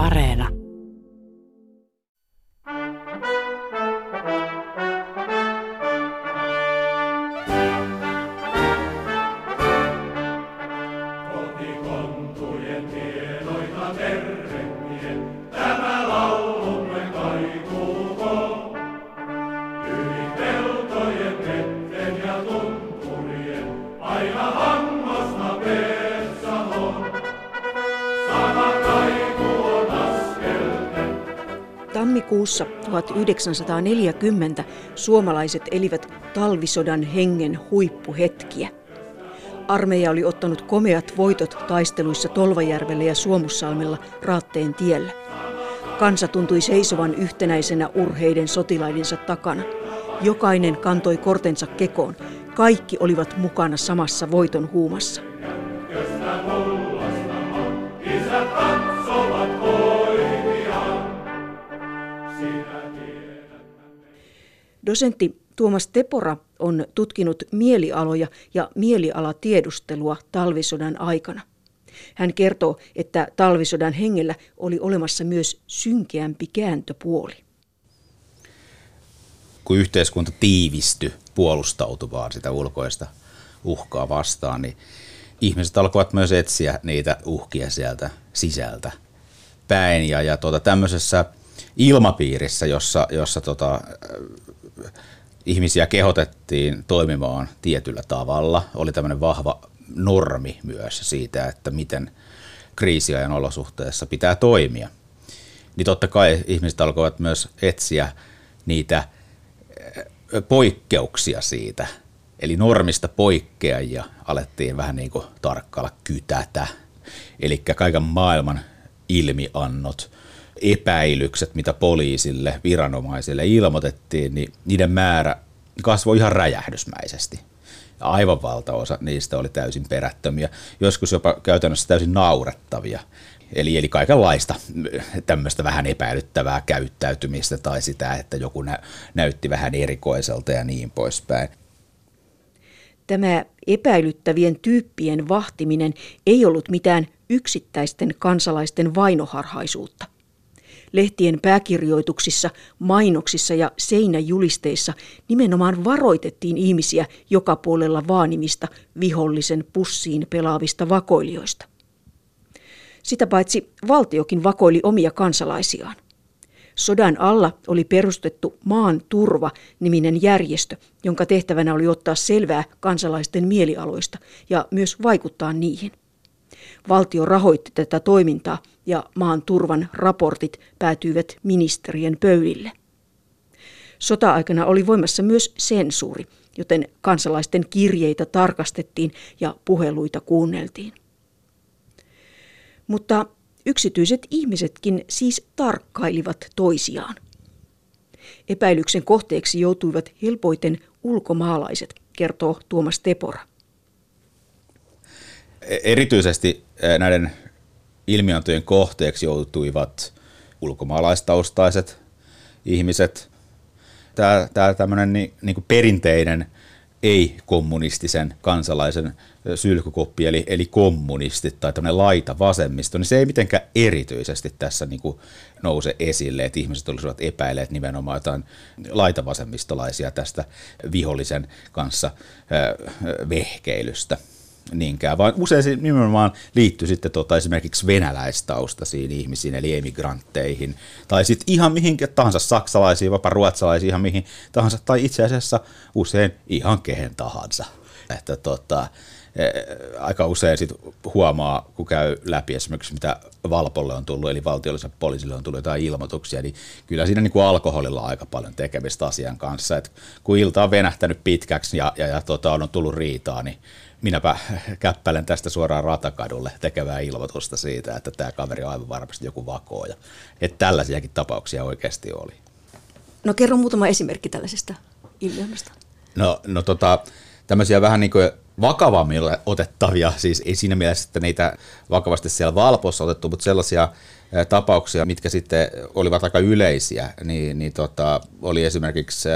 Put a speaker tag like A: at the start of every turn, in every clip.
A: Areena.
B: 1940 suomalaiset elivät talvisodan hengen huippuhetkiä. Armeija oli ottanut komeat voitot taisteluissa Tolvajärvellä ja Suomussalmella Raatteen tiellä. Kansa tuntui seisovan yhtenäisenä urheiden sotilaidensa takana. Jokainen kantoi kortensa kekoon. Kaikki olivat mukana samassa voiton huumassa. Dosentti Tuomas Tepora on tutkinut mielialoja ja mielialatiedustelua talvisodan aikana. Hän kertoo, että talvisodan hengellä oli olemassa myös synkeämpi kääntöpuoli.
C: Kun yhteiskunta tiivistyi puolustautumaan sitä ulkoista uhkaa vastaan, niin ihmiset alkoivat myös etsiä niitä uhkia sieltä sisältä päin. Ja, ja tuota, tämmöisessä ilmapiirissä, jossa, jossa tota, ihmisiä kehotettiin toimimaan tietyllä tavalla. Oli tämmöinen vahva normi myös siitä, että miten kriisiajan olosuhteessa pitää toimia. Niin totta kai ihmiset alkoivat myös etsiä niitä eh, poikkeuksia siitä. Eli normista poikkeajia alettiin vähän niin kuin tarkkailla kytätä. Eli kaiken maailman ilmiannot, epäilykset, mitä poliisille, viranomaisille ilmoitettiin, niin niiden määrä kasvoi ihan räjähdysmäisesti. Ja aivan valtaosa niistä oli täysin perättömiä, joskus jopa käytännössä täysin naurettavia. Eli, eli kaikenlaista tämmöistä vähän epäilyttävää käyttäytymistä tai sitä, että joku nä- näytti vähän erikoiselta ja niin poispäin.
B: Tämä epäilyttävien tyyppien vahtiminen ei ollut mitään yksittäisten kansalaisten vainoharhaisuutta – lehtien pääkirjoituksissa, mainoksissa ja seinäjulisteissa nimenomaan varoitettiin ihmisiä joka puolella vaanimista vihollisen pussiin pelaavista vakoilijoista. Sitä paitsi valtiokin vakoili omia kansalaisiaan. Sodan alla oli perustettu Maan turva-niminen järjestö, jonka tehtävänä oli ottaa selvää kansalaisten mielialoista ja myös vaikuttaa niihin. Valtio rahoitti tätä toimintaa ja maan turvan raportit päätyivät ministerien pöydille. Sota-aikana oli voimassa myös sensuuri, joten kansalaisten kirjeitä tarkastettiin ja puheluita kuunneltiin. Mutta yksityiset ihmisetkin siis tarkkailivat toisiaan. Epäilyksen kohteeksi joutuivat helpoiten ulkomaalaiset, kertoo Tuomas Tepora.
C: E- erityisesti näiden ilmiöntöjen kohteeksi joutuivat ulkomaalaistaustaiset ihmiset. Tämä, tämä tämmöinen niin, niin kuin perinteinen ei-kommunistisen kansalaisen sylkykoppi, eli, eli kommunistit tai tämmöinen laita vasemmisto, niin se ei mitenkään erityisesti tässä niin kuin nouse esille, että ihmiset olisivat epäilleet nimenomaan jotain laitavasemmistolaisia tästä vihollisen kanssa vehkeilystä niinkään, vaan usein se nimenomaan liittyy sitten tota esimerkiksi venäläistaustaisiin ihmisiin, eli emigrantteihin, tai sitten ihan mihinkä tahansa saksalaisiin, vapaa ruotsalaisiin, ihan mihin tahansa, tai itse asiassa usein ihan kehen tahansa. Että tota, e, aika usein sit huomaa, kun käy läpi esimerkiksi mitä Valpolle on tullut, eli valtiolliselle poliisille on tullut jotain ilmoituksia, niin kyllä siinä niin kuin alkoholilla on aika paljon tekemistä asian kanssa. Et kun ilta on venähtänyt pitkäksi ja, ja, ja tota, on tullut riitaa, niin minäpä käppälen tästä suoraan ratakadulle tekevää ilmoitusta siitä, että tämä kaveri on aivan varmasti joku vakooja. Että tällaisiakin tapauksia oikeasti oli.
B: No kerro muutama esimerkki tällaisesta ilmiöstä.
C: No, no tota, tämmöisiä vähän niin kuin vakavammin otettavia, siis ei siinä mielessä, että niitä vakavasti siellä Valpossa otettu, mutta sellaisia tapauksia, mitkä sitten olivat aika yleisiä, niin, niin tota, oli esimerkiksi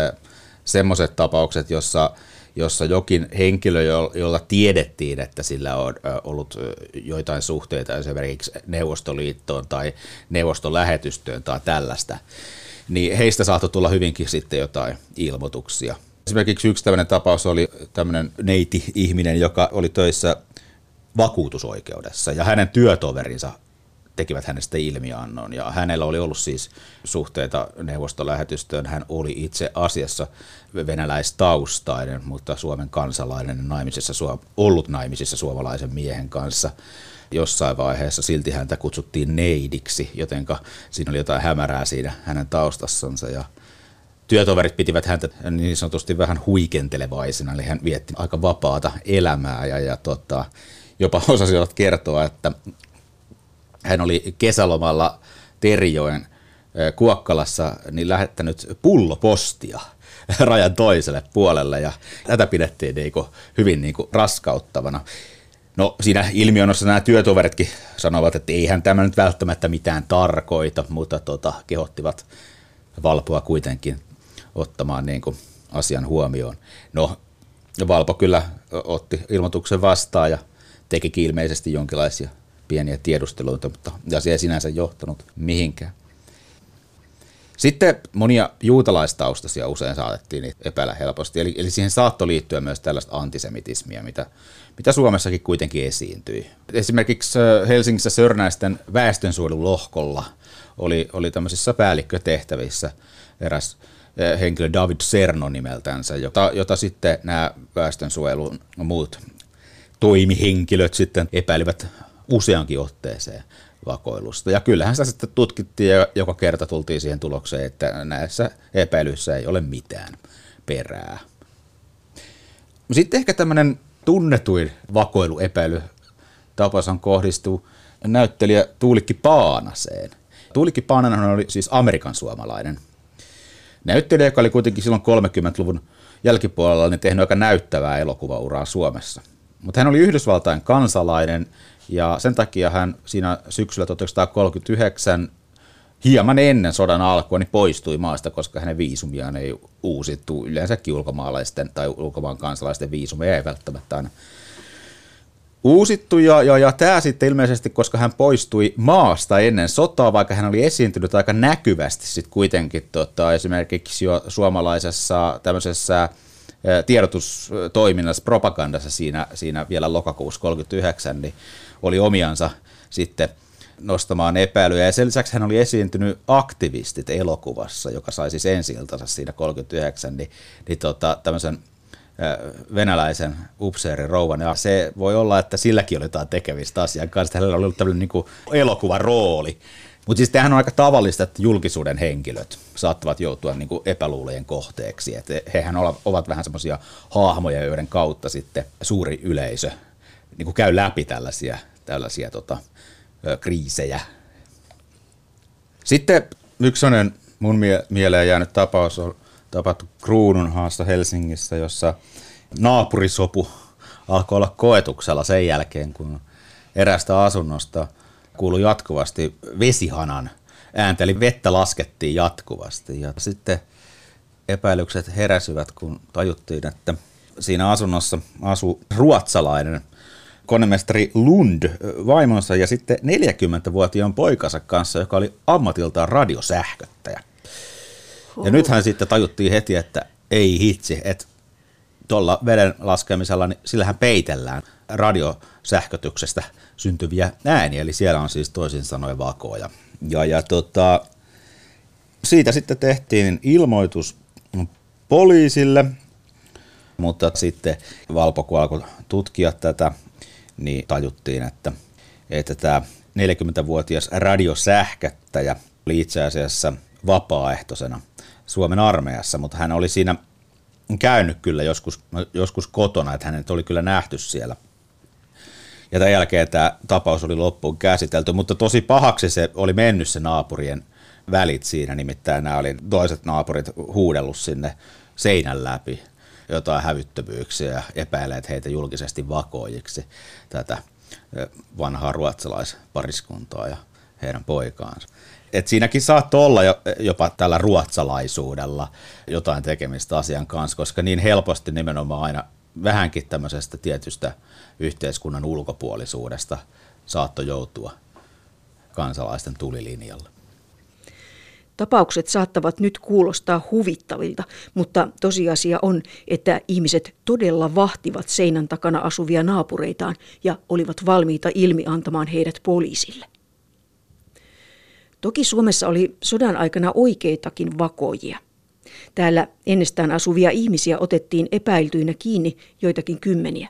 C: semmoiset tapaukset, jossa jossa jokin henkilö, jolla tiedettiin, että sillä on ollut joitain suhteita esimerkiksi Neuvostoliittoon tai neuvoston lähetystöön tai tällaista, niin heistä saattoi tulla hyvinkin sitten jotain ilmoituksia. Esimerkiksi yksi tämmöinen tapaus oli tämmöinen neiti-ihminen, joka oli töissä vakuutusoikeudessa ja hänen työtoverinsa tekivät hänestä ilmiannon. Ja hänellä oli ollut siis suhteita neuvostolähetystöön. Hän oli itse asiassa venäläistaustainen, mutta Suomen kansalainen naimisissa, ollut naimisissa suomalaisen miehen kanssa jossain vaiheessa. Silti häntä kutsuttiin neidiksi, jotenka siinä oli jotain hämärää siinä hänen taustassansa. Ja työtoverit pitivät häntä niin sanotusti vähän huikentelevaisena, eli hän vietti aika vapaata elämää ja, ja tota, jopa osasivat kertoa, että hän oli kesälomalla Terijoen Kuokkalassa niin lähettänyt pullopostia rajan toiselle puolelle ja tätä pidettiin niin kuin hyvin niin kuin raskauttavana. No siinä ilmiönossa nämä työtoveritkin sanovat, että eihän tämä nyt välttämättä mitään tarkoita, mutta tota, kehottivat Valpoa kuitenkin ottamaan niin kuin asian huomioon. No Valpo kyllä otti ilmoituksen vastaan ja teki ilmeisesti jonkinlaisia pieniä tiedusteluita, mutta asia ei sinänsä johtanut mihinkään. Sitten monia juutalaistaustaisia usein saatettiin epäillä helposti, eli, eli siihen saattoi liittyä myös tällaista antisemitismia, mitä, mitä Suomessakin kuitenkin esiintyi. Esimerkiksi Helsingissä Sörnäisten väestönsuojelulohkolla oli, oli tämmöisissä päällikkötehtävissä eräs henkilö David Serno nimeltänsä, jota, jota sitten nämä väestönsuojelun muut toimihenkilöt sitten epäilivät useankin otteeseen vakoilusta. Ja kyllähän sitä sitten tutkittiin ja joka kerta tultiin siihen tulokseen, että näissä epäilyissä ei ole mitään perää. Sitten ehkä tämmöinen tunnetuin vakoiluepäily tapaus kohdistuu näyttelijä Tuulikki Paanaseen. Tuulikki Paananen oli siis Amerikan suomalainen näyttelijä, joka oli kuitenkin silloin 30-luvun jälkipuolella niin tehnyt aika näyttävää elokuvauraa Suomessa. Mutta hän oli Yhdysvaltain kansalainen ja sen takia hän siinä syksyllä 1939 hieman ennen sodan alkua niin poistui maasta, koska hänen viisumiaan ei uusittu. Yleensäkin ulkomaalaisten tai ulkomaan kansalaisten viisumeja ei välttämättä aina uusittu. Ja, ja, ja tämä sitten ilmeisesti, koska hän poistui maasta ennen sotaa, vaikka hän oli esiintynyt aika näkyvästi sitten kuitenkin tota, esimerkiksi jo suomalaisessa tämmöisessä tiedotustoiminnassa, propagandassa siinä, siinä vielä lokakuussa 39, niin oli omiansa sitten nostamaan epäilyjä. Ja sen lisäksi hän oli esiintynyt aktivistit elokuvassa, joka sai siis ensi siinä 39, niin, niin tota, tämmöisen venäläisen upseerin rouvan. Ja se voi olla, että silläkin oli jotain tekemistä asian kanssa. Hänellä oli ollut tämmöinen niin elokuvan rooli. Mutta siis tämähän on aika tavallista, että julkisuuden henkilöt saattavat joutua niin kuin epäluulojen kohteeksi. Et hehän ovat vähän semmoisia hahmoja, joiden kautta sitten suuri yleisö niin kuin käy läpi tällaisia, tällaisia tota, kriisejä. Sitten yksi sellainen mun mie- mieleen jäänyt tapaus on tapahtu Kruununhaassa Helsingissä, jossa naapurisopu alkoi olla koetuksella sen jälkeen, kun erästä asunnosta kuului jatkuvasti vesihanan ääntä, eli vettä laskettiin jatkuvasti. Ja sitten epäilykset heräsivät, kun tajuttiin, että siinä asunnossa asuu ruotsalainen konemestari Lund vaimonsa ja sitten 40-vuotiaan poikansa kanssa, joka oli ammatiltaan radiosähköttäjä. Ja nythän sitten tajuttiin heti, että ei hitsi, että tuolla veden laskemisella, niin sillähän peitellään radiosähkötyksestä syntyviä ääniä, eli siellä on siis toisin sanoen vakoja. Ja, ja tota, siitä sitten tehtiin ilmoitus poliisille, mutta sitten Valpo, kun alkoi tutkia tätä, niin tajuttiin, että, että tämä 40-vuotias radiosähkättäjä oli itse asiassa vapaaehtoisena Suomen armeijassa, mutta hän oli siinä käynyt kyllä joskus, joskus kotona, että hänet oli kyllä nähty siellä. Ja tämän jälkeen tämä tapaus oli loppuun käsitelty, mutta tosi pahaksi se oli mennyt se naapurien välit siinä, nimittäin nämä oli toiset naapurit huudellut sinne seinän läpi jotain hävyttömyyksiä ja epäileet heitä julkisesti vakoojiksi tätä vanhaa ruotsalaispariskuntaa. Ja heidän poikaansa. Et siinäkin saattoi olla jopa tällä ruotsalaisuudella jotain tekemistä asian kanssa, koska niin helposti nimenomaan aina vähänkin tämmöisestä tietystä yhteiskunnan ulkopuolisuudesta saattoi joutua kansalaisten tulilinjalle.
B: Tapaukset saattavat nyt kuulostaa huvittavilta, mutta tosiasia on, että ihmiset todella vahtivat seinän takana asuvia naapureitaan ja olivat valmiita ilmiantamaan heidät poliisille. Toki Suomessa oli sodan aikana oikeitakin vakoijia. Täällä ennestään asuvia ihmisiä otettiin epäiltyinä kiinni joitakin kymmeniä.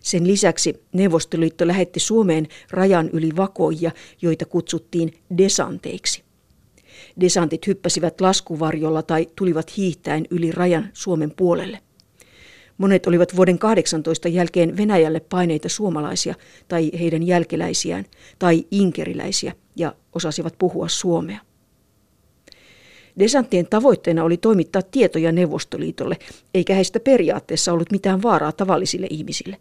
B: Sen lisäksi Neuvostoliitto lähetti Suomeen rajan yli vakoijia, joita kutsuttiin desanteiksi. Desantit hyppäsivät laskuvarjolla tai tulivat hiihtäen yli rajan Suomen puolelle. Monet olivat vuoden 18 jälkeen Venäjälle paineita suomalaisia tai heidän jälkeläisiään tai inkeriläisiä ja osasivat puhua suomea. Desanttien tavoitteena oli toimittaa tietoja Neuvostoliitolle, eikä heistä periaatteessa ollut mitään vaaraa tavallisille ihmisille.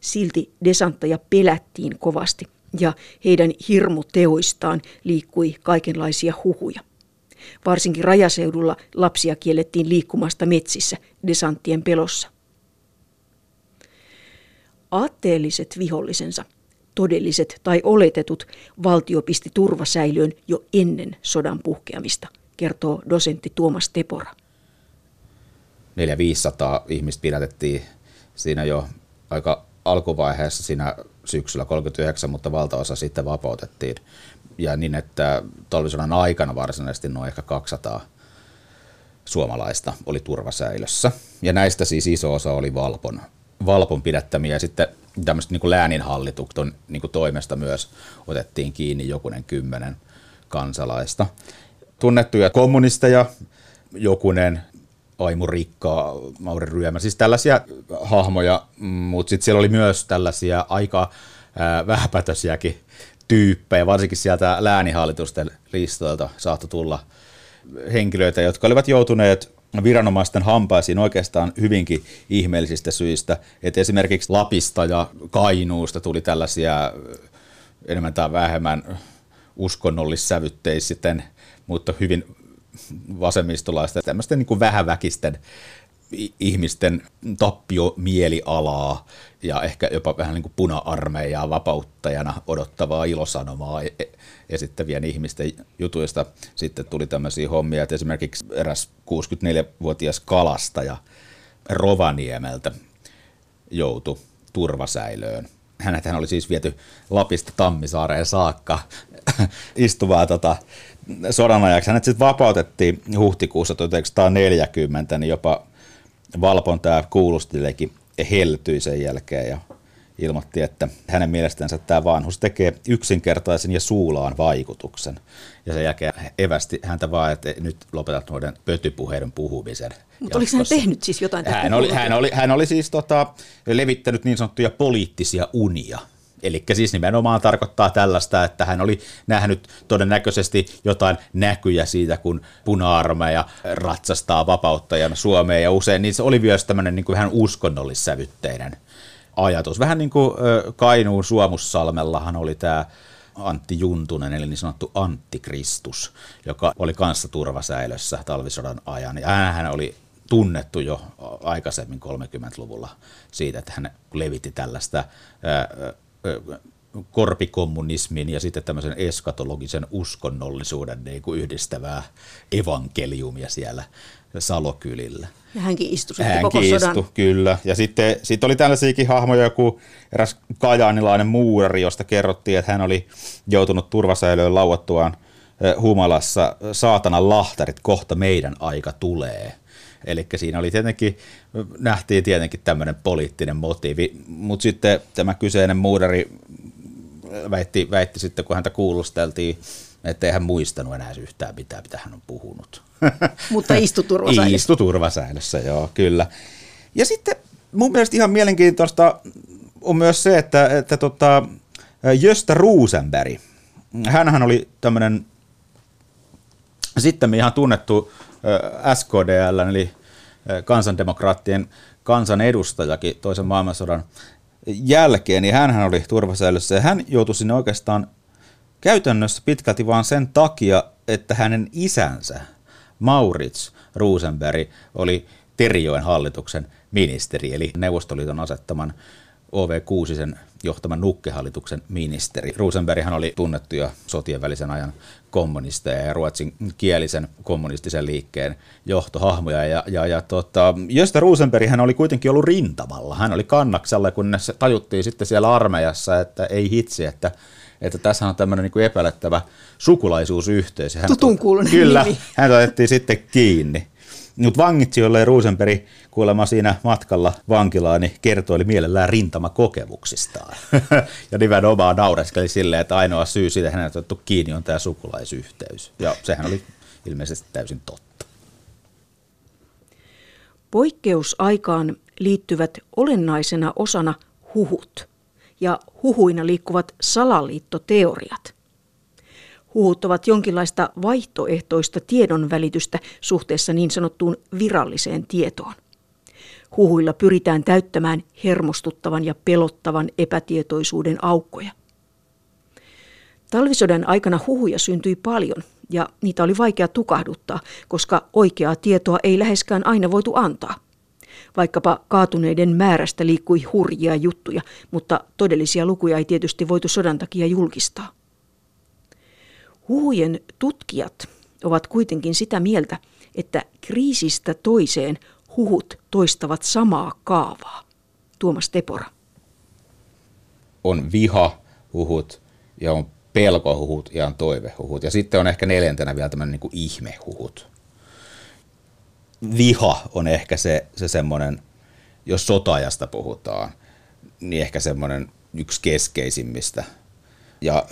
B: Silti desantteja pelättiin kovasti – ja heidän hirmuteoistaan liikkui kaikenlaisia huhuja. Varsinkin rajaseudulla lapsia kiellettiin liikkumasta metsissä desanttien pelossa. Aatteelliset vihollisensa, todelliset tai oletetut, valtio pisti turvasäilöön jo ennen sodan puhkeamista, kertoo dosentti Tuomas Tepora.
C: 400-500 ihmistä pidätettiin siinä jo aika alkuvaiheessa siinä syksyllä 39, mutta valtaosa sitten vapautettiin. Ja niin, että talvisodan aikana varsinaisesti noin ehkä 200 suomalaista oli turvasäilössä. Ja näistä siis iso osa oli Valpon, Valpon pidättämiä. Ja sitten tämmöistä niin lääninhallituksen niin toimesta myös otettiin kiinni jokunen kymmenen kansalaista. Tunnettuja kommunisteja, jokunen Aimo Rikka, Mauri Ryömä, siis tällaisia hahmoja, mutta sitten siellä oli myös tällaisia aika vähäpätöisiäkin tyyppejä, varsinkin sieltä läänihallitusten listoilta saattoi tulla henkilöitä, jotka olivat joutuneet viranomaisten hampaisiin oikeastaan hyvinkin ihmeellisistä syistä. että esimerkiksi Lapista ja Kainuusta tuli tällaisia enemmän tai vähemmän uskonnollissävytteisten, mutta hyvin vasemmistolaista, tämmöisten niin vähäväkisten ihmisten tappiomielialaa ja ehkä jopa vähän niin kuin puna-armeijaa vapauttajana odottavaa ilosanomaa e-, e-, esittävien ihmisten jutuista sitten tuli tämmöisiä hommia, että esimerkiksi eräs 64-vuotias kalastaja Rovaniemeltä joutui turvasäilöön. Hänet hän oli siis viety Lapista Tammisaareen saakka istuvaa tota, sodan ajaksi. Hänet sitten vapautettiin huhtikuussa 1940, niin jopa Valpon tämä kuulusteleekin heltyi sen jälkeen ja ilmoitti, että hänen mielestänsä tämä vanhus tekee yksinkertaisen ja suulaan vaikutuksen. Ja sen jälkeen evästi häntä vaan, että nyt lopetat noiden pötypuheiden puhumisen.
B: Mutta oliko hän tehnyt siis jotain?
C: Hän oli, hän, oli, hän oli siis tota, levittänyt niin sanottuja poliittisia unia Eli siis nimenomaan tarkoittaa tällaista, että hän oli nähnyt todennäköisesti jotain näkyjä siitä, kun puna-armeija ratsastaa vapauttajana Suomeen, ja usein niin se oli myös tämmöinen niin kuin vähän uskonnollissävytteinen ajatus. Vähän niin kuin Kainuun Suomussalmellahan oli tämä Antti Juntunen, eli niin sanottu Antikristus, joka oli kanssa turvasäilössä talvisodan ajan. Ja hän oli tunnettu jo aikaisemmin 30-luvulla siitä, että hän levitti tällaista korpikommunismin ja sitten tämmöisen eskatologisen uskonnollisuuden niin kuin yhdistävää evankeliumia siellä Salokylillä.
B: Ja hänkin istui sitten
C: hänkin
B: koko
C: istui,
B: sodan.
C: kyllä. Ja sitten, sitten oli tällaisiakin hahmoja, joku eräs kajaanilainen muurari, josta kerrottiin, että hän oli joutunut turvasäilöön lauattuaan humalassa saatanan lahtarit, kohta meidän aika tulee. Eli siinä oli tietenkin, nähtiin tietenkin tämmöinen poliittinen motiivi, mutta sitten tämä kyseinen muurari väitti, väitti sitten, kun häntä kuulusteltiin, että ei hän muistanut enää yhtään mitään, mitä hän on puhunut.
B: Mutta istu turvasäilössä,
C: joo, kyllä. Ja sitten mun mielestä ihan mielenkiintoista on myös se, että, että tota, Jöstä Rosenberg, hänhän oli tämmöinen sitten ihan tunnettu SKDL, eli kansandemokraattien kansanedustajakin toisen maailmansodan jälkeen, niin hän oli turvasäilössä ja hän joutui sinne oikeastaan käytännössä pitkälti vain sen takia, että hänen isänsä Maurits Rosenberg oli Terijoen hallituksen ministeri, eli Neuvostoliiton asettaman OV Kuusisen johtaman nukkehallituksen ministeri. Rosenberghan oli tunnettu jo sotien välisen ajan kommunisteja ja ruotsin kielisen kommunistisen liikkeen johtohahmoja. Ja, ja, ja tota, Josta Rosenberg hän oli kuitenkin ollut rintamalla. Hän oli kannaksella, kunnes tajuttiin sitten siellä armeijassa, että ei hitsi, että että tässä on tämmöinen niin epäilettävä sukulaisuusyhteys. Hän
B: Tutun kuulunen
C: Kyllä,
B: nimi.
C: hän otettiin sitten kiinni. Mutta vangitsi, jolle Rosenberg kuulemma siinä matkalla vankilaan, niin kertoi mielellään rintamakokemuksistaan. ja nimenomaan naureskeli silleen, että ainoa syy siitä, hänet on otettu kiinni, on tämä sukulaisyhteys. Ja sehän oli ilmeisesti täysin totta.
B: Poikkeusaikaan liittyvät olennaisena osana huhut ja huhuina liikkuvat salaliittoteoriat. Huhut ovat jonkinlaista vaihtoehtoista tiedonvälitystä suhteessa niin sanottuun viralliseen tietoon. Huhuilla pyritään täyttämään hermostuttavan ja pelottavan epätietoisuuden aukkoja. Talvisodan aikana huhuja syntyi paljon ja niitä oli vaikea tukahduttaa, koska oikeaa tietoa ei läheskään aina voitu antaa. Vaikkapa kaatuneiden määrästä liikkui hurjia juttuja, mutta todellisia lukuja ei tietysti voitu sodan takia julkistaa. Huhujen tutkijat ovat kuitenkin sitä mieltä, että kriisistä toiseen huhut toistavat samaa kaavaa. Tuomas Tepora.
C: On viha huhut ja on pelkohuhut ja on toivehuhut. Ja sitten on ehkä neljäntenä vielä tämmöinen niin kuin ihmehuhut. Viha on ehkä se, se semmoinen, jos sotajasta puhutaan, niin ehkä semmoinen yksi keskeisimmistä. Ja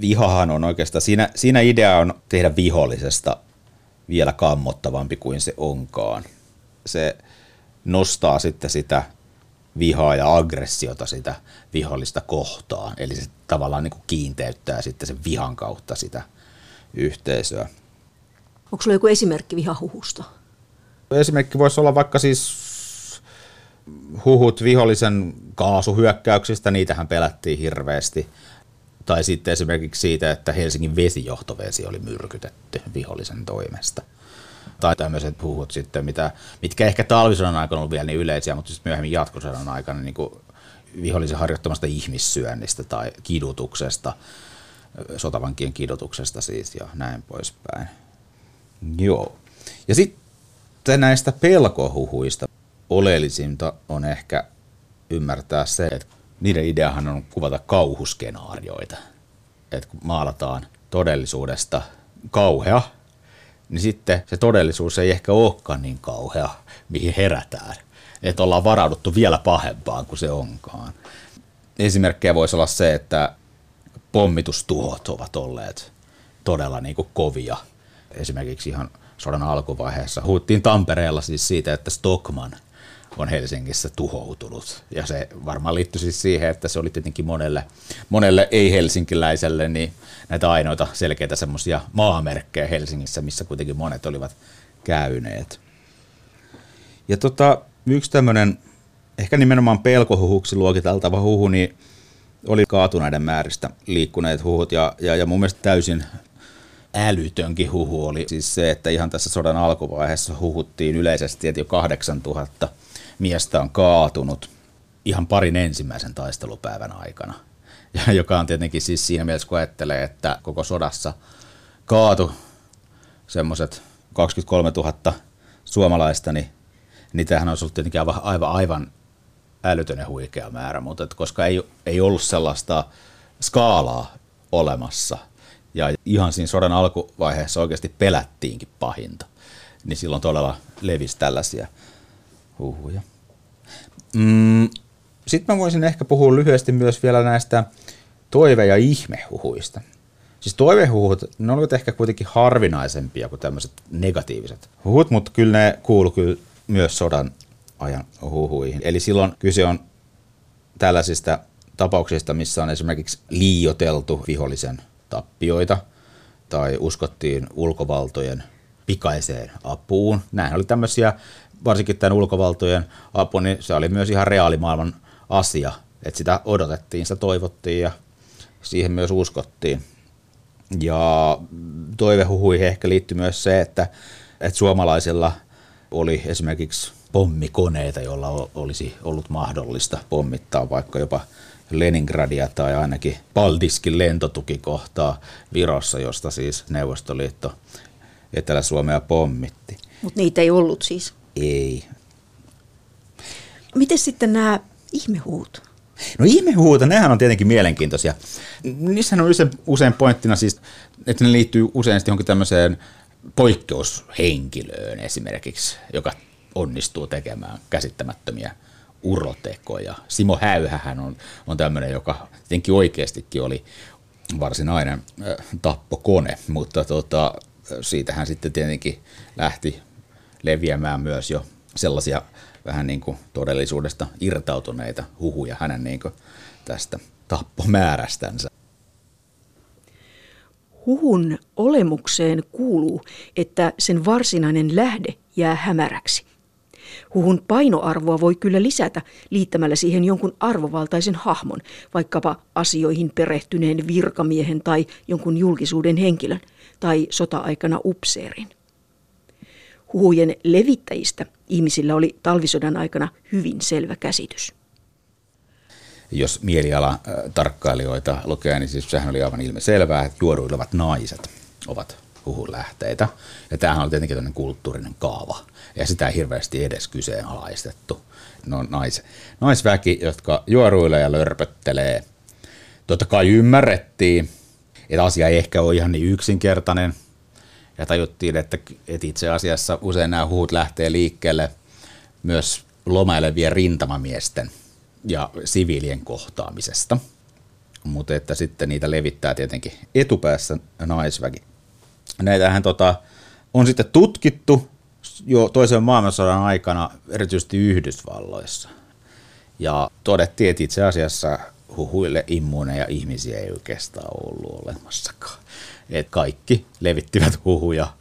C: vihahan on oikeastaan, siinä, siinä idea on tehdä vihollisesta vielä kammottavampi kuin se onkaan. Se nostaa sitten sitä vihaa ja aggressiota sitä vihollista kohtaan. Eli se tavallaan niin kuin kiinteyttää sitten sen vihan kautta sitä yhteisöä.
B: Onko sulla joku esimerkki vihahuhusta?
C: Esimerkki voisi olla vaikka siis huhut vihollisen kaasuhyökkäyksistä, niitähän pelättiin hirveästi. Tai sitten esimerkiksi siitä, että Helsingin vesijohtovesi oli myrkytetty vihollisen toimesta. Tai tämmöiset huhut sitten, mitä, mitkä ehkä talvisodan aikana on vielä niin yleisiä, mutta sitten myöhemmin jatkosodan aikana niin kuin vihollisen harjoittamasta ihmissyönnistä tai kidutuksesta, sotavankien kidutuksesta siis ja näin poispäin. Joo. Ja sitten näistä pelkohuhuista oleellisinta on ehkä ymmärtää se, että niiden ideahan on kuvata kauhuskenaarioita. Että kun maalataan todellisuudesta kauhea, niin sitten se todellisuus ei ehkä olekaan niin kauhea, mihin herätään. Että ollaan varauduttu vielä pahempaan kuin se onkaan. Esimerkkejä voisi olla se, että pommitustuhot ovat olleet todella niin kuin kovia. Esimerkiksi ihan sodan alkuvaiheessa huuttiin Tampereella siis siitä, että Stockman – on Helsingissä tuhoutunut. Ja se varmaan liittyy siis siihen, että se oli tietenkin monelle, monelle ei-helsinkiläiselle niin näitä ainoita selkeitä semmoisia maamerkkejä Helsingissä, missä kuitenkin monet olivat käyneet. Ja tota, yksi tämmöinen ehkä nimenomaan pelkohuhuksi luokiteltava huhu, niin oli kaatuneiden määristä liikkuneet huhut ja, ja, ja mun mielestä täysin älytönkin huhu oli siis se, että ihan tässä sodan alkuvaiheessa huhuttiin yleisesti, että jo 8000 miestä on kaatunut ihan parin ensimmäisen taistelupäivän aikana. Ja joka on tietenkin siis siinä mielessä, kun ajattelee, että koko sodassa kaatu semmoiset 23 000 suomalaista, niin niitähän on ollut tietenkin aivan, aivan, aivan älytön ja huikea määrä, mutta että koska ei, ei ollut sellaista skaalaa olemassa, ja ihan siinä sodan alkuvaiheessa oikeasti pelättiinkin pahinta, niin silloin todella levisi tällaisia huhuja. Mm, Sitten mä voisin ehkä puhua lyhyesti myös vielä näistä toive- ja ihmehuhuista. Siis toivehuhut, ne olivat ehkä kuitenkin harvinaisempia kuin tämmöiset negatiiviset huhut, mutta kyllä ne kuuluu kyllä myös sodan ajan huhuihin. Eli silloin kyse on tällaisista tapauksista, missä on esimerkiksi liioteltu vihollisen tappioita tai uskottiin ulkovaltojen pikaiseen apuun. Näin oli tämmöisiä varsinkin tämän ulkovaltojen apu, niin se oli myös ihan reaalimaailman asia. Että sitä odotettiin, sitä toivottiin ja siihen myös uskottiin. Ja toivehuhuihin ehkä liittyy myös se, että, että suomalaisilla oli esimerkiksi pommikoneita, joilla olisi ollut mahdollista pommittaa vaikka jopa Leningradia tai ainakin Paldiskin lentotukikohtaa Virossa, josta siis Neuvostoliitto Etelä-Suomea pommitti.
B: Mutta niitä ei ollut siis?
C: Ei.
B: Miten sitten nämä ihmehuut?
C: No ihmehuut, nehän on tietenkin mielenkiintoisia. Niissähän on usein, usein pointtina siis, että ne liittyy usein johonkin tämmöiseen poikkeushenkilöön esimerkiksi, joka onnistuu tekemään käsittämättömiä urotekoja. Simo Häyhähän on, on tämmöinen, joka tietenkin oikeastikin oli varsinainen äh, tappokone, mutta tota, siitähän sitten tietenkin lähti leviämään myös jo sellaisia vähän niin kuin todellisuudesta irtautuneita huhuja hänen niin kuin tästä tappomäärästänsä.
B: Huhun olemukseen kuuluu, että sen varsinainen lähde jää hämäräksi. Huhun painoarvoa voi kyllä lisätä liittämällä siihen jonkun arvovaltaisen hahmon, vaikkapa asioihin perehtyneen virkamiehen tai jonkun julkisuuden henkilön, tai sota-aikana upseerin. Huhujen levittäjistä ihmisillä oli talvisodan aikana hyvin selvä käsitys.
C: Jos mieliala tarkkailijoita lukee, niin siis sehän oli aivan ilmiselvää, että juoruilevat naiset ovat huhun lähteitä. Ja tämähän on tietenkin tämmöinen kulttuurinen kaava, ja sitä ei hirveästi edes kyseenalaistettu. No nais, naisväki, jotka juoruilee ja lörpöttelee. Totta kai ymmärrettiin, että asia ei ehkä ole ihan niin yksinkertainen, ja tajuttiin, että, että itse asiassa usein nämä huut lähtee liikkeelle myös lomailevien rintamamiesten ja siviilien kohtaamisesta. Mutta että sitten niitä levittää tietenkin etupäässä naisväki. Näitähän tota, on sitten tutkittu jo toisen maailmansodan aikana, erityisesti Yhdysvalloissa. Ja todettiin, että itse asiassa huhuille immuuneja ihmisiä ei oikeastaan ollut olemassakaan. Et kaikki levittivät huhuja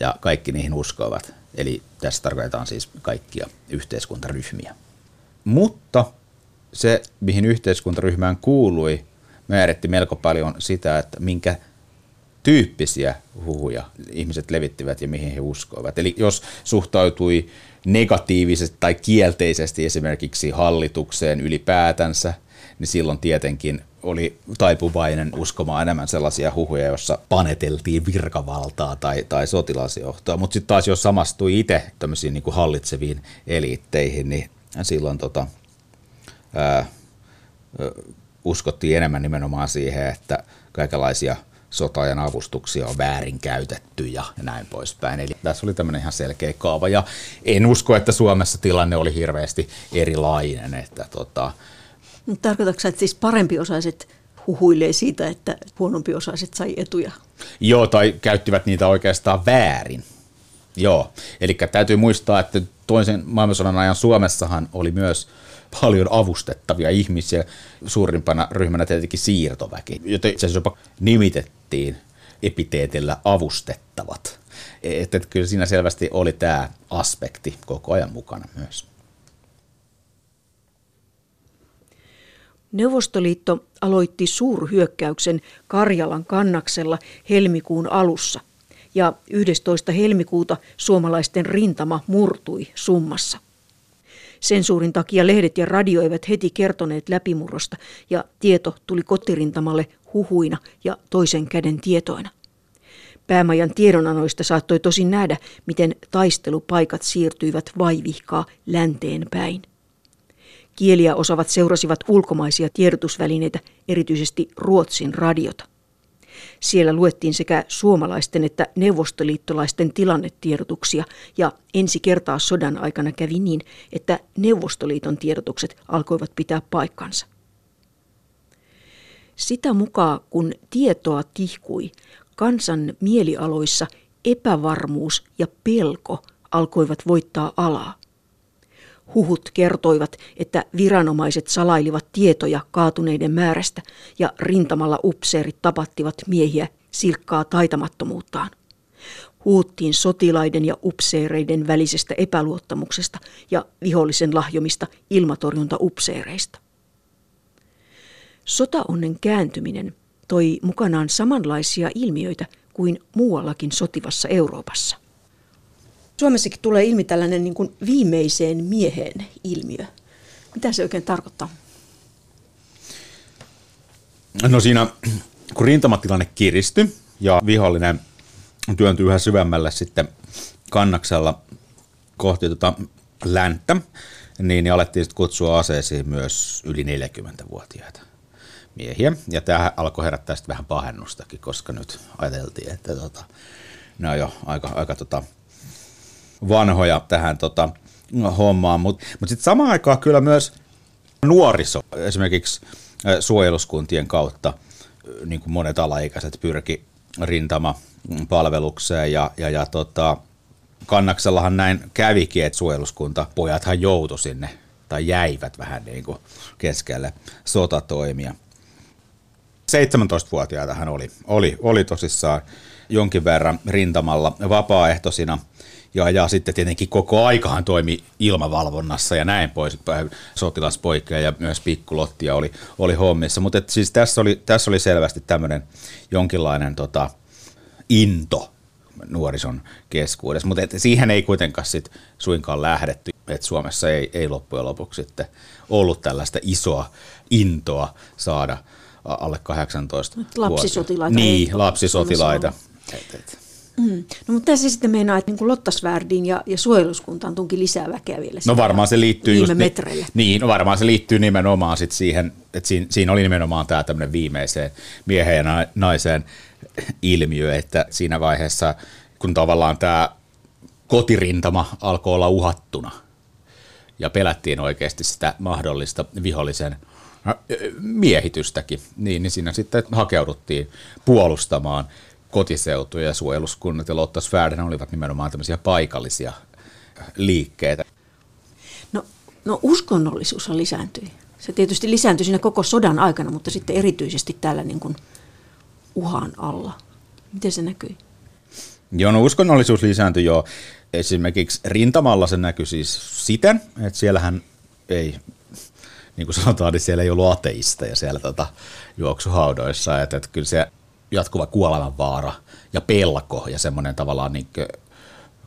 C: ja kaikki niihin uskoivat. Eli tässä tarkoitetaan siis kaikkia yhteiskuntaryhmiä. Mutta se, mihin yhteiskuntaryhmään kuului, määritti melko paljon sitä, että minkä tyyppisiä huhuja ihmiset levittivät ja mihin he uskoivat. Eli jos suhtautui negatiivisesti tai kielteisesti esimerkiksi hallitukseen ylipäätänsä, niin silloin tietenkin oli taipuvainen uskomaan enemmän sellaisia huhuja, joissa paneteltiin virkavaltaa tai, tai sotilasjohtoa. Mutta sitten taas jos samastui itse tämmöisiin niin hallitseviin eliitteihin, niin silloin tota, ää, uskottiin enemmän nimenomaan siihen, että kaikenlaisia sotajan avustuksia on väärinkäytetty ja näin poispäin. Eli tässä oli tämmöinen ihan selkeä kaava ja en usko, että Suomessa tilanne oli hirveästi erilainen. Että tota,
B: Tarkoitatko että siis parempiosaiset huhuilee siitä, että huonompiosaiset sai etuja?
C: Joo, tai käyttivät niitä oikeastaan väärin. Joo, eli täytyy muistaa, että toisen maailmansodan ajan Suomessahan oli myös paljon avustettavia ihmisiä, suurimpana ryhmänä tietenkin siirtoväki, jota itse asiassa jopa nimitettiin epiteetillä avustettavat. Että kyllä siinä selvästi oli tämä aspekti koko ajan mukana myös.
B: Neuvostoliitto aloitti suurhyökkäyksen Karjalan kannaksella helmikuun alussa ja 11. helmikuuta suomalaisten rintama murtui summassa. Sensuurin takia lehdet ja radio eivät heti kertoneet läpimurrosta ja tieto tuli kotirintamalle huhuina ja toisen käden tietoina. Päämajan tiedonanoista saattoi tosin nähdä, miten taistelupaikat siirtyivät vaivihkaa länteen päin. Kieliä osavat seurasivat ulkomaisia tiedotusvälineitä, erityisesti Ruotsin radiota. Siellä luettiin sekä suomalaisten että neuvostoliittolaisten tilannetiedotuksia ja ensi kertaa sodan aikana kävi niin, että Neuvostoliiton tiedotukset alkoivat pitää paikkansa. Sitä mukaan, kun tietoa tihkui, kansan mielialoissa epävarmuus ja pelko alkoivat voittaa alaa. Huhut kertoivat, että viranomaiset salailivat tietoja kaatuneiden määrästä ja rintamalla upseerit tapattivat miehiä silkkaa taitamattomuuttaan. Huuttiin sotilaiden ja upseereiden välisestä epäluottamuksesta ja vihollisen lahjomista ilmatorjuntaupseereista. Sotaonnen kääntyminen toi mukanaan samanlaisia ilmiöitä kuin muuallakin sotivassa Euroopassa. Suomessakin tulee ilmi tällainen niin kuin viimeiseen mieheen ilmiö. Mitä se oikein tarkoittaa?
C: No siinä, kun rintamatilanne kiristyi ja vihollinen työntyi yhä syvemmälle sitten kannaksella kohti tuota länttä, niin, niin alettiin sitten kutsua aseisiin myös yli 40-vuotiaita miehiä. Ja tämä alkoi herättää sitten vähän pahennustakin, koska nyt ajateltiin, että tota, ne on jo aika, aika tota, vanhoja tähän tota, hommaan. Mutta mut sitten samaan aikaan kyllä myös nuoriso, esimerkiksi suojeluskuntien kautta, niin kuin monet alaikäiset pyrki rintama palvelukseen ja, ja, ja tota, Kannaksellahan näin kävikin, että suojeluskunta pojathan joutu sinne tai jäivät vähän niin kuin keskelle sotatoimia. 17-vuotiaita hän oli, oli, oli tosissaan jonkin verran rintamalla vapaaehtoisina – ja, ja sitten tietenkin koko aikahan toimi ilmavalvonnassa ja näin pois. Sotilaspoikia ja myös pikkulottia oli, oli hommissa. Mutta siis tässä oli, tässä oli selvästi tämmöinen jonkinlainen tota, into nuorison keskuudessa, mutta siihen ei kuitenkaan sit suinkaan lähdetty, että Suomessa ei, ei loppujen lopuksi sitten ollut tällaista isoa intoa saada alle 18
B: Lapsisotilaita.
C: Niin, lapsisotilaita. Et, et.
B: Mm. No, mutta tässä sitten meinaa, että niin Lottasvärdiin ja, ja suojeluskuntaan tunkin lisää väkeä vielä.
C: No varmaan se liittyy
B: just, metreille.
C: Niin, no varmaan se liittyy nimenomaan sit siihen, että siinä, siinä oli nimenomaan tämä tämmöinen viimeiseen miehen ja naiseen ilmiö, että siinä vaiheessa, kun tavallaan tämä kotirintama alkoi olla uhattuna ja pelättiin oikeasti sitä mahdollista vihollisen miehitystäkin, niin, niin siinä sitten hakeuduttiin puolustamaan kotiseutu ja suojeluskunnat ja Lottasfärden olivat nimenomaan tämmöisiä paikallisia liikkeitä.
B: No, no uskonnollisuushan lisääntyi. Se tietysti lisääntyi siinä koko sodan aikana, mutta sitten erityisesti täällä niin kuin uhan alla. Miten se näkyi?
C: Joo, no uskonnollisuus lisääntyi jo. Esimerkiksi rintamalla se näkyi siis siten, että siellähän ei, niin kuin sanotaan, niin siellä ei ollut ateista ja siellä tota, juoksuhaudoissa. Että, että kyllä se jatkuva kuolemanvaara ja pelko ja semmoinen tavallaan niin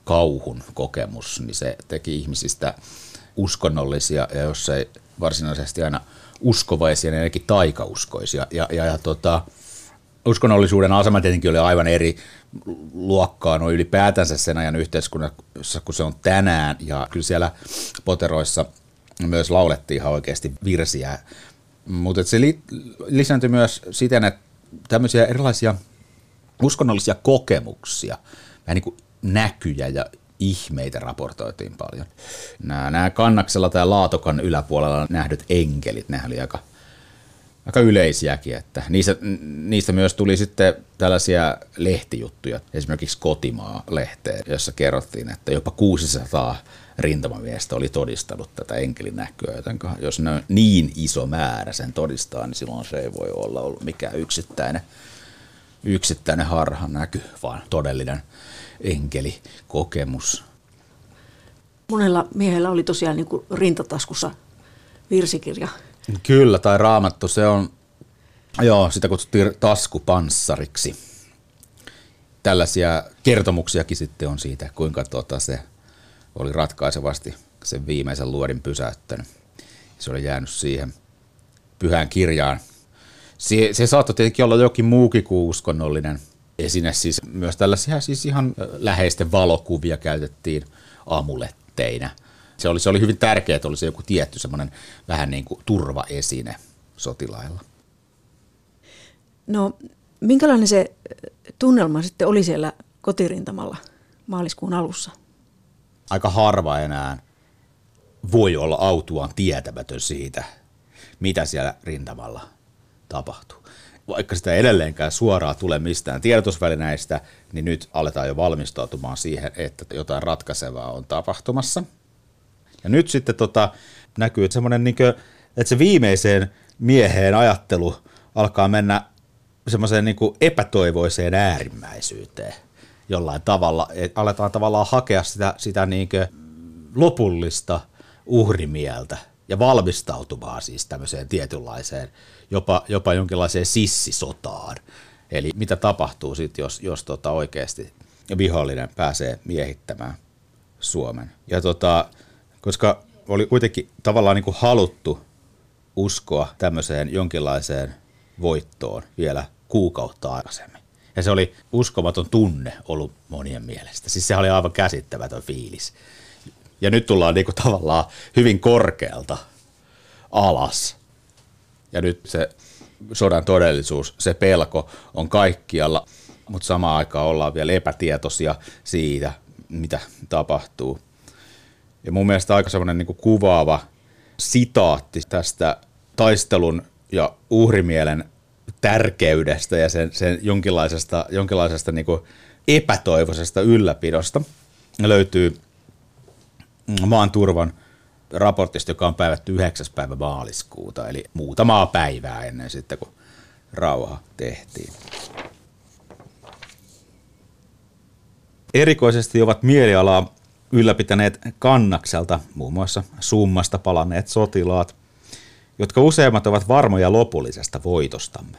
C: kauhun kokemus, niin se teki ihmisistä uskonnollisia ja jos ei varsinaisesti aina uskovaisia, niin ainakin taikauskoisia. Ja, ja, ja tota, uskonnollisuuden asema tietenkin oli aivan eri luokkaa no ylipäätänsä sen ajan yhteiskunnassa, kun se on tänään. Ja kyllä siellä poteroissa myös laulettiin ihan oikeasti virsiä. Mutta se li- lisääntyi myös siten, että tämmöisiä erilaisia uskonnollisia kokemuksia, vähän niin kuin näkyjä ja ihmeitä raportoitiin paljon. Nämä, nämä kannaksella tai laatokan yläpuolella nähdyt enkelit, nämä oli aika, aika yleisiäkin, että niistä, niistä myös tuli sitten tällaisia lehtijuttuja, esimerkiksi Kotimaa-lehteen, jossa kerrottiin, että jopa 600 rintamamiestä oli todistanut tätä enkelinäkyä, joten jos ne on niin iso määrä sen todistaa, niin silloin se ei voi olla ollut mikään yksittäinen, yksittäinen harha näky, vaan todellinen enkelikokemus.
B: Monella miehellä oli tosiaan niin kuin rintataskussa virsikirja.
C: Kyllä, tai raamattu, se on, joo, sitä kutsuttiin taskupanssariksi. Tällaisia kertomuksiakin sitten on siitä, kuinka tuota se oli ratkaisevasti sen viimeisen luodin pysäyttänyt. Se oli jäänyt siihen pyhään kirjaan. Se, se saattoi tietenkin olla jokin muukin kuin uskonnollinen esine. Siis myös tällaisia siis ihan läheisten valokuvia käytettiin amuletteina. Se oli, se oli hyvin tärkeää, että oli se joku tietty semmoinen vähän niin kuin turvaesine sotilailla.
B: No, minkälainen se tunnelma sitten oli siellä kotirintamalla maaliskuun alussa?
C: Aika harva enää voi olla autuaan tietämätön siitä, mitä siellä rintamalla tapahtuu. Vaikka sitä edelleenkään suoraan tule mistään tiedotusvälineistä, niin nyt aletaan jo valmistautumaan siihen, että jotain ratkaisevaa on tapahtumassa. Ja nyt sitten tota, näkyy että semmoinen, niin kuin, että se viimeiseen mieheen ajattelu alkaa mennä semmoiseen niin epätoivoiseen äärimmäisyyteen – jollain tavalla, että aletaan tavallaan hakea sitä, sitä niin lopullista uhrimieltä ja valmistautumaan siis tämmöiseen tietynlaiseen, jopa, jopa jonkinlaiseen sissisotaan. Eli mitä tapahtuu sitten, jos, jos tota oikeasti vihollinen pääsee miehittämään Suomen. Ja tota, koska oli kuitenkin tavallaan niin kuin haluttu uskoa tämmöiseen jonkinlaiseen voittoon vielä kuukautta aikaisemmin. Ja se oli uskomaton tunne ollut monien mielestä. Siis se oli aivan käsittämätön fiilis. Ja nyt tullaan niin kuin tavallaan hyvin korkealta alas. Ja nyt se sodan todellisuus, se pelko on kaikkialla, mutta samaan aikaan ollaan vielä epätietoisia siitä, mitä tapahtuu. Ja mun mielestä aika semmoinen niin kuvaava sitaatti tästä taistelun ja uhrimielen tärkeydestä ja sen, sen jonkinlaisesta, jonkinlaisesta niin epätoivoisesta ylläpidosta löytyy maan turvan raportista, joka on päivätty 9. päivä maaliskuuta, eli muutamaa päivää ennen sitten, kun rauha tehtiin. Erikoisesti ovat mielialaa ylläpitäneet kannakselta, muun muassa summasta palanneet sotilaat, jotka useimmat ovat varmoja lopullisesta voitostamme.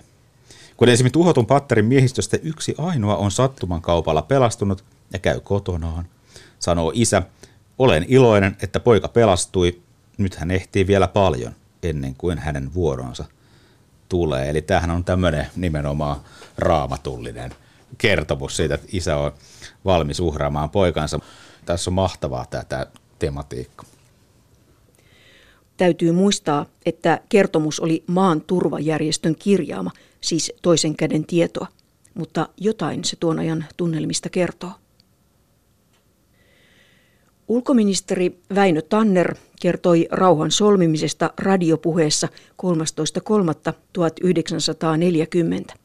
C: Kun esimerkiksi tuhotun patterin miehistöstä yksi ainoa on sattuman kaupalla pelastunut ja käy kotonaan, sanoo isä, olen iloinen, että poika pelastui, nyt hän ehtii vielä paljon ennen kuin hänen vuoronsa tulee. Eli tämähän on tämmöinen nimenomaan raamatullinen kertomus siitä, että isä on valmis uhraamaan poikansa. Tässä on mahtavaa tämä, tämä tematiikka.
B: Täytyy muistaa, että kertomus oli maan turvajärjestön kirjaama, siis toisen käden tietoa, mutta jotain se tuon ajan tunnelmista kertoo. Ulkoministeri Väinö Tanner kertoi rauhan solmimisesta radiopuheessa 13.3.1940.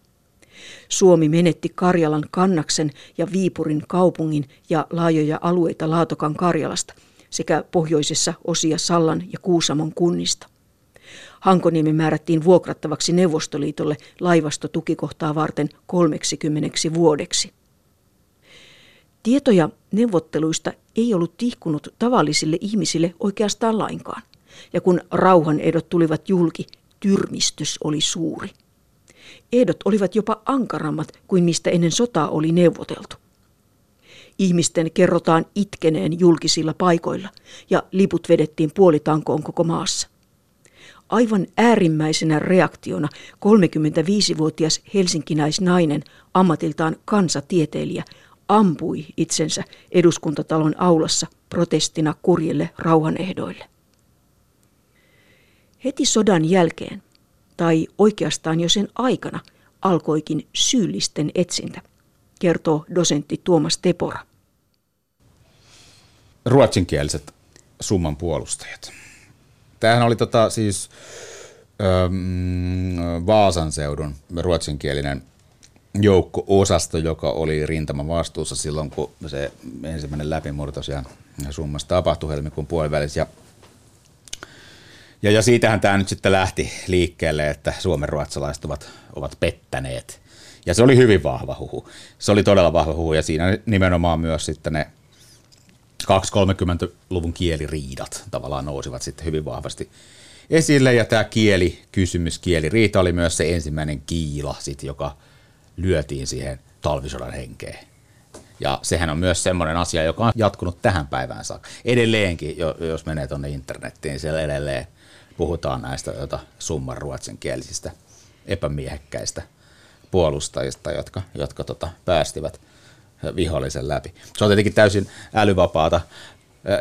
B: Suomi menetti Karjalan kannaksen ja Viipurin kaupungin ja laajoja alueita Laatokan Karjalasta sekä pohjoisessa osia Sallan ja Kuusamon kunnista. Hankoniemi määrättiin vuokrattavaksi Neuvostoliitolle laivastotukikohtaa varten 30 vuodeksi. Tietoja neuvotteluista ei ollut tihkunut tavallisille ihmisille oikeastaan lainkaan. Ja kun rauhan ehdot tulivat julki, tyrmistys oli suuri. Ehdot olivat jopa ankarammat kuin mistä ennen sotaa oli neuvoteltu. Ihmisten kerrotaan itkeneen julkisilla paikoilla ja liput vedettiin puolitankoon koko maassa. Aivan äärimmäisenä reaktiona 35-vuotias helsinkinäisnainen, ammatiltaan kansatieteilijä, ampui itsensä eduskuntatalon aulassa protestina kurjille rauhanehdoille. Heti sodan jälkeen, tai oikeastaan jo sen aikana, alkoikin syyllisten etsintä, kertoo dosentti Tuomas Tepora.
C: Ruotsinkieliset summan puolustajat. Tämähän oli tota, siis Vaasan seudun ruotsinkielinen joukko-osasto, joka oli rintaman vastuussa silloin, kun se ensimmäinen läpimurto ja summassa tapahtui helmikuun puolivälissä. Ja, ja, ja siitähän tämä nyt sitten lähti liikkeelle, että Suomen ruotsalaiset ovat, ovat pettäneet. Ja se oli hyvin vahva huhu. Se oli todella vahva huhu ja siinä nimenomaan myös sitten ne 230-luvun kieliriidat tavallaan nousivat sitten hyvin vahvasti esille. Ja tämä kieli, kysymys, kieliriita oli myös se ensimmäinen kiila, sit, joka – lyötiin siihen talvisodan henkeen. Ja sehän on myös semmoinen asia, joka on jatkunut tähän päivään saakka. Edelleenkin, jos menee tuonne internettiin, siellä edelleen puhutaan näistä jota summan ruotsinkielisistä epämiehekkäistä puolustajista, jotka, jotka tota, päästivät vihollisen läpi. Se on tietenkin täysin älyvapaata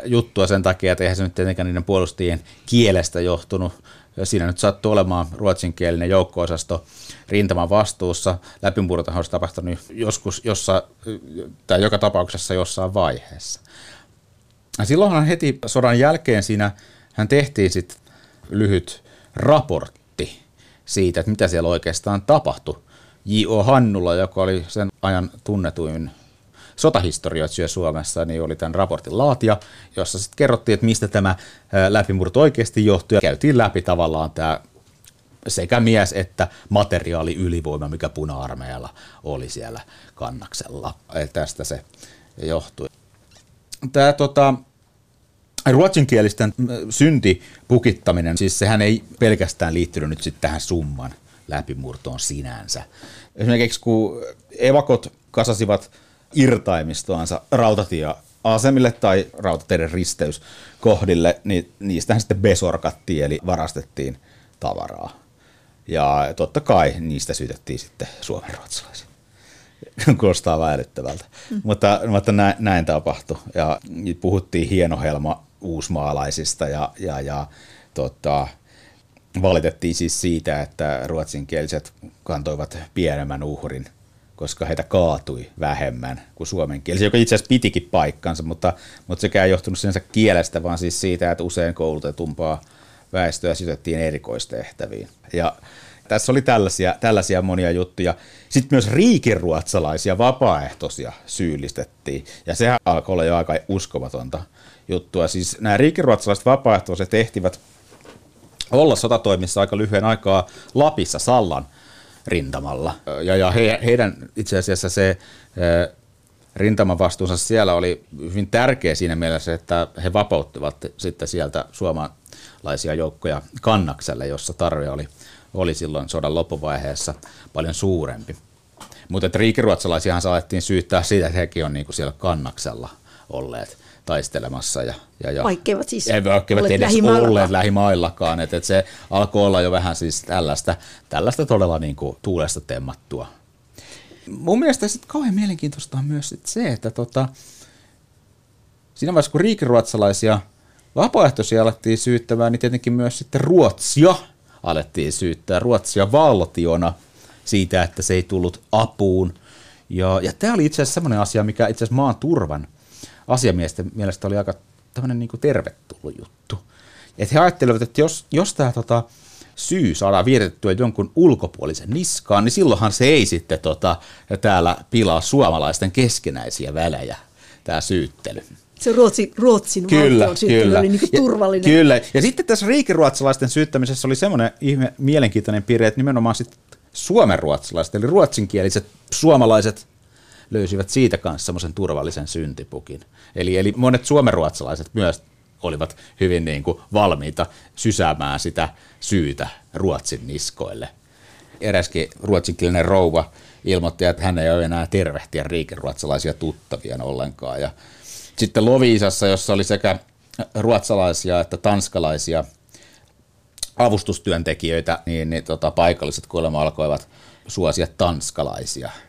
C: juttua sen takia, että eihän se nyt tietenkään niiden puolustajien kielestä johtunut. Siinä nyt sattuu olemaan ruotsinkielinen joukko-osasto rintaman vastuussa. Läpimurtohan olisi tapahtunut joskus, jossa, tai joka tapauksessa jossain vaiheessa. Silloinhan heti sodan jälkeen siinä hän tehtiin sitten lyhyt raportti siitä, että mitä siellä oikeastaan tapahtui. J.O. Hannula, joka oli sen ajan tunnetuin sotahistorioitsija Suomessa, niin oli tämän raportin laatia, jossa sitten kerrottiin, että mistä tämä läpimurto oikeasti johtui. Ja käytiin läpi tavallaan tämä sekä mies että materiaali ylivoima, mikä puna-armeijalla oli siellä kannaksella. Eli tästä se johtui. Tämä tota, ruotsinkielisten syntipukittaminen, siis sehän ei pelkästään liittynyt nyt sitten tähän summan läpimurtoon sinänsä. Esimerkiksi kun evakot kasasivat irtaimistoansa rautatieasemille tai rautateiden risteyskohdille, niin niistähän sitten besorkattiin, eli varastettiin tavaraa. Ja totta kai niistä syytettiin sitten suomenruotsalaisia. Kuulostaa väärittävältä. Mm. Mutta, mutta näin, näin tapahtui. Ja puhuttiin hienohelma uusmaalaisista ja, ja, ja tota, valitettiin siis siitä, että ruotsinkieliset kantoivat pienemmän uhrin, koska heitä kaatui vähemmän kuin suomenkielisiä, joka itse asiassa pitikin paikkansa, mutta, mutta sekä ei johtunut sinänsä kielestä, vaan siis siitä, että usein koulutetumpaa väestöä sytettiin erikoistehtäviin. Ja tässä oli tällaisia, tällaisia monia juttuja. Sitten myös riikiruotsalaisia vapaaehtoisia syyllistettiin, ja sehän alkoi olla jo aika uskomatonta juttua. Siis nämä riikiruotsalaiset vapaaehtoiset tehtivät olla sotatoimissa aika lyhyen aikaa Lapissa Sallan rintamalla. Ja, ja he, heidän itse asiassa se rintaman vastuunsa siellä oli hyvin tärkeä siinä mielessä, että he vapauttivat sitten sieltä suomalaisia joukkoja kannakselle, jossa tarve oli, oli silloin sodan loppuvaiheessa paljon suurempi. Mutta riikiruotsalaisiahan saatettiin syyttää siitä, että hekin on niinku siellä kannaksella olleet taistelemassa. Ja, ja, ja
B: vaikkeivat siis
C: ei, vaikkeivat edes lähimaillakaan. olleet lähimaillakaan. Että, että se alkoi olla jo vähän siis tällaista, tällaista todella niin kuin tuulesta temmattua. Mun mielestä sitten kauhean mielenkiintoista on myös sit se, että tota, siinä vaiheessa kun riikiruotsalaisia vapaaehtoisia alettiin syyttämään, niin tietenkin myös sitten Ruotsia alettiin syyttää, Ruotsia valtiona siitä, että se ei tullut apuun. Ja, ja tämä oli itse asiassa semmoinen asia, mikä itse asiassa maan turvan asiamiesten mielestä oli aika tämmöinen niin tervetullut juttu. Et he ajattelivat, että jos, jos tämä tota, syy saadaan vietettyä jonkun ulkopuolisen niskaan, niin silloinhan se ei sitten tota, täällä pilaa suomalaisten keskenäisiä välejä, tämä syyttely.
B: Se Ruotsi, Ruotsin kyllä, valtion kyllä. oli niin turvallinen.
C: Kyllä, ja sitten tässä riikiruotsalaisten syyttämisessä oli semmoinen ihme, mielenkiintoinen piirre, että nimenomaan sitten suomenruotsalaiset, eli ruotsinkieliset suomalaiset löysivät siitä kanssa semmoisen turvallisen syntipukin. Eli, eli monet suomenruotsalaiset myös olivat hyvin niin kuin valmiita sysäämään sitä syytä Ruotsin niskoille. Eräskin ruotsinkielinen rouva ilmoitti, että hän ei ole enää tervehtiä riikeruotsalaisia tuttavia ollenkaan. Ja sitten Loviisassa, jossa oli sekä ruotsalaisia että tanskalaisia avustustyöntekijöitä, niin, niin tota, paikalliset kuulemma alkoivat suosia tanskalaisia –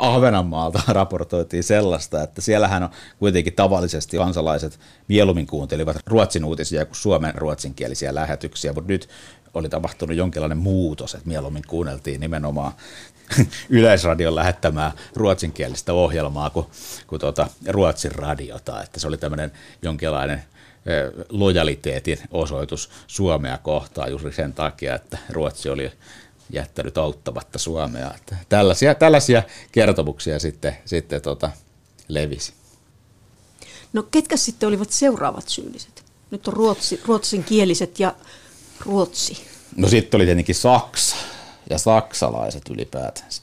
C: Ahvenanmaalta raportoitiin sellaista, että siellähän on kuitenkin tavallisesti kansalaiset mieluummin kuuntelivat ruotsin uutisia kuin suomen ruotsinkielisiä lähetyksiä, mutta nyt oli tapahtunut jonkinlainen muutos, että mieluummin kuunneltiin nimenomaan Yleisradion lähettämää ruotsinkielistä ohjelmaa kuin, kuin tuota Ruotsin radiota, että se oli tämmöinen jonkinlainen lojaliteetin osoitus Suomea kohtaan juuri sen takia, että Ruotsi oli jättänyt auttamatta Suomea. Että tällaisia, tällaisia kertomuksia sitten, sitten tota, levisi.
B: No ketkä sitten olivat seuraavat syylliset? Nyt on ruotsi, ruotsinkieliset ja Ruotsi.
C: No sitten oli tietenkin Saksa ja saksalaiset ylipäätänsä.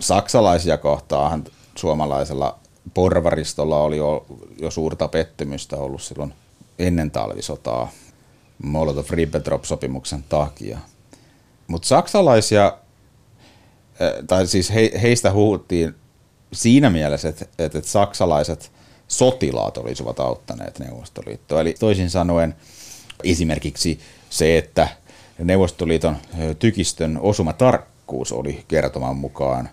C: Saksalaisia kohtaahan suomalaisella porvaristolla oli jo, jo suurta pettymystä ollut silloin ennen talvisotaa Molotov-Ribbentrop-sopimuksen takia – mutta saksalaisia, tai siis he, heistä huuttiin siinä mielessä, että, että saksalaiset sotilaat olisivat auttaneet Neuvostoliittoa. Eli toisin sanoen esimerkiksi se, että Neuvostoliiton tykistön osumatarkkuus oli kertoman mukaan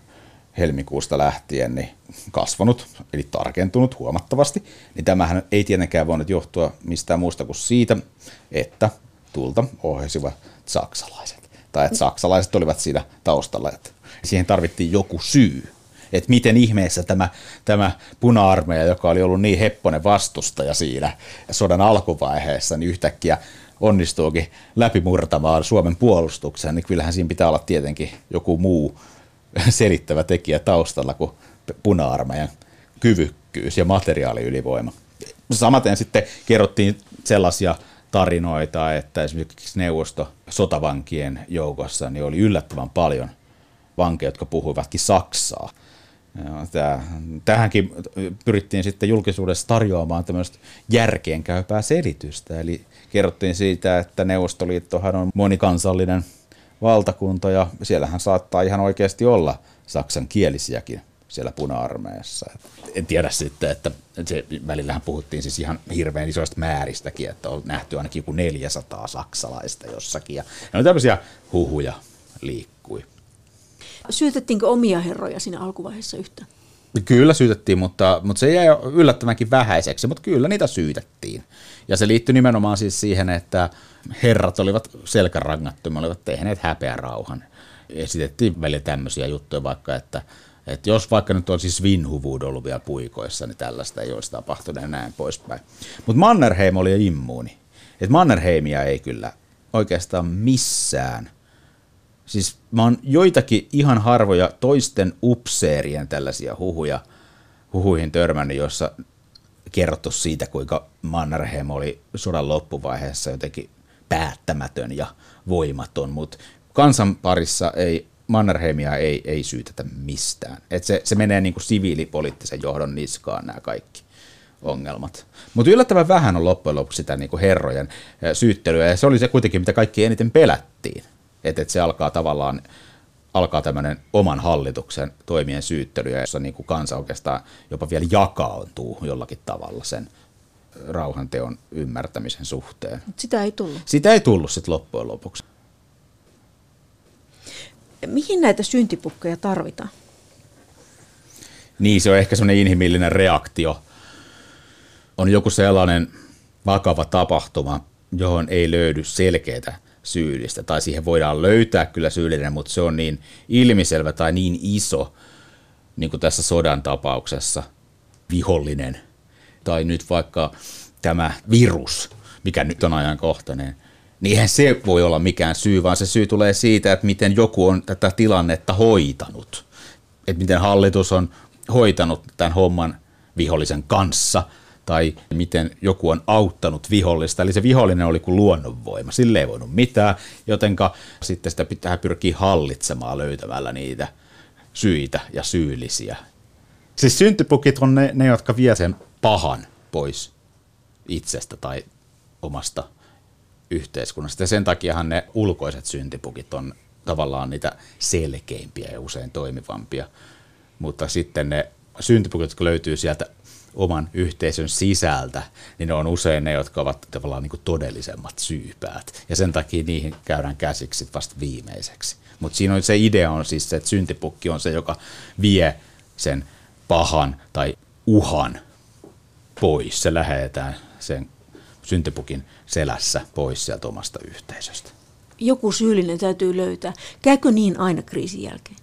C: helmikuusta lähtien niin kasvanut, eli tarkentunut huomattavasti, niin tämähän ei tietenkään voinut johtua mistään muusta kuin siitä, että tulta ohjasivat saksalaiset tai että saksalaiset olivat siinä taustalla. Että siihen tarvittiin joku syy, että miten ihmeessä tämä, tämä puna-armeija, joka oli ollut niin hepponen vastustaja siinä sodan alkuvaiheessa, niin yhtäkkiä onnistuukin läpimurtamaan Suomen puolustuksen, niin kyllähän siinä pitää olla tietenkin joku muu selittävä tekijä taustalla kuin puna-armeijan kyvykkyys ja materiaaliylivoima. Samaten sitten kerrottiin sellaisia tarinoita, että esimerkiksi neuvosto sotavankien joukossa niin oli yllättävän paljon vankeja, jotka puhuivatkin saksaa. Joo, tähänkin pyrittiin sitten julkisuudessa tarjoamaan tämmöistä järkeenkäypää selitystä. Eli kerrottiin siitä, että Neuvostoliittohan on monikansallinen valtakunta ja siellähän saattaa ihan oikeasti olla saksan siellä puna-armeijassa. En tiedä sitten, että se, välillähän puhuttiin siis ihan hirveän isoista määristäkin, että on nähty ainakin joku 400 saksalaista jossakin. Ja ne on tämmöisiä huhuja liikkui.
B: Syytettiinkö omia herroja siinä alkuvaiheessa yhtään?
C: Kyllä syytettiin, mutta, mutta se jäi yllättävänkin vähäiseksi, mutta kyllä niitä syytettiin. Ja se liittyi nimenomaan siis siihen, että herrat olivat selkärangattomia, olivat tehneet häpeä rauhan. Esitettiin välillä tämmöisiä juttuja vaikka, että, että jos vaikka nyt olisi Svinhuvud ollut vielä puikoissa, niin tällaista ei olisi tapahtunut ja näin poispäin. Mutta Mannerheim oli immuuni. Et Mannerheimia ei kyllä oikeastaan missään Siis mä oon joitakin ihan harvoja toisten upseerien tällaisia huhuja, huhuihin törmännyt, jossa kerrottu siitä, kuinka Mannerheim oli sodan loppuvaiheessa jotenkin päättämätön ja voimaton, mutta kansan parissa ei Mannerheimia ei, ei syytetä mistään. Et se, se menee niin kuin siviilipoliittisen johdon niskaan nämä kaikki ongelmat. Mutta yllättävän vähän on loppujen lopuksi sitä niin kuin herrojen syyttelyä, ja se oli se kuitenkin, mitä kaikki eniten pelättiin että, että se alkaa tavallaan alkaa tämmöinen oman hallituksen toimien syyttely, jossa niin kuin kansa oikeastaan jopa vielä jakautuu jollakin tavalla sen rauhanteon ymmärtämisen suhteen.
B: Sitä ei tullut.
C: Sitä ei tullut sitten loppujen lopuksi.
B: Mihin näitä syntipukkeja tarvitaan?
C: Niin, se on ehkä semmoinen inhimillinen reaktio. On joku sellainen vakava tapahtuma, johon ei löydy selkeää syyllistä, tai siihen voidaan löytää kyllä syyllinen, mutta se on niin ilmiselvä tai niin iso, niin kuin tässä sodan tapauksessa, vihollinen, tai nyt vaikka tämä virus, mikä nyt on ajankohtainen, niin eihän se voi olla mikään syy, vaan se syy tulee siitä, että miten joku on tätä tilannetta hoitanut. Että miten hallitus on hoitanut tämän homman vihollisen kanssa – tai miten joku on auttanut vihollista. Eli se vihollinen oli kuin luonnonvoima, sille ei voinut mitään, jotenka sitten sitä pitää pyrkiä hallitsemaan löytämällä niitä syitä ja syyllisiä. Siis syntypukit on ne, ne jotka vie sen pahan pois itsestä tai omasta yhteiskunnasta. Ja sen takiahan ne ulkoiset syntipukit on tavallaan niitä selkeimpiä ja usein toimivampia. Mutta sitten ne syntipukit, jotka löytyy sieltä oman yhteisön sisältä, niin ne on usein ne, jotka ovat tavallaan niin todellisemmat syypäät. Ja sen takia niihin käydään käsiksi vasta viimeiseksi. Mutta siinä on se idea on siis se, että syntipukki on se, joka vie sen pahan tai uhan pois. Se lähetetään sen syntipukin selässä pois sieltä omasta yhteisöstä.
B: Joku syyllinen täytyy löytää. Käykö niin aina kriisin jälkeen?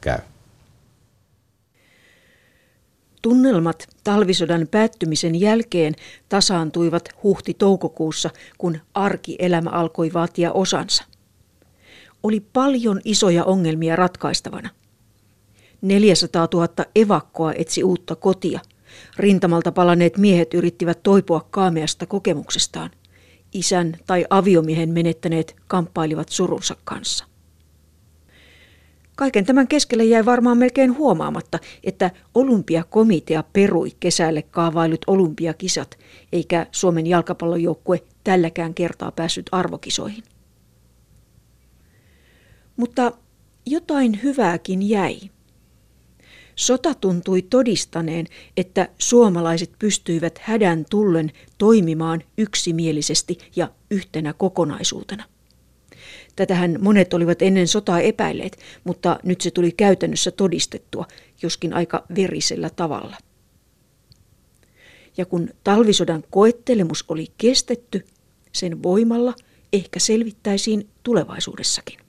C: Käy.
B: Tunnelmat talvisodan päättymisen jälkeen tasaantuivat huhti-toukokuussa, kun arkielämä alkoi vaatia osansa. Oli paljon isoja ongelmia ratkaistavana. 400 000 evakkoa etsi uutta kotia. Rintamalta palaneet miehet yrittivät toipua kaameasta kokemuksestaan. Isän tai aviomiehen menettäneet kamppailivat surunsa kanssa. Kaiken tämän keskelle jäi varmaan melkein huomaamatta, että olympiakomitea perui kesälle kaavailut olympiakisat, eikä Suomen jalkapallojoukkue tälläkään kertaa päässyt arvokisoihin. Mutta jotain hyvääkin jäi. Sota tuntui todistaneen, että suomalaiset pystyivät hädän tullen toimimaan yksimielisesti ja yhtenä kokonaisuutena. Tätähän monet olivat ennen sotaa epäilleet, mutta nyt se tuli käytännössä todistettua, joskin aika verisellä tavalla. Ja kun talvisodan koettelemus oli kestetty, sen voimalla ehkä selvittäisiin tulevaisuudessakin.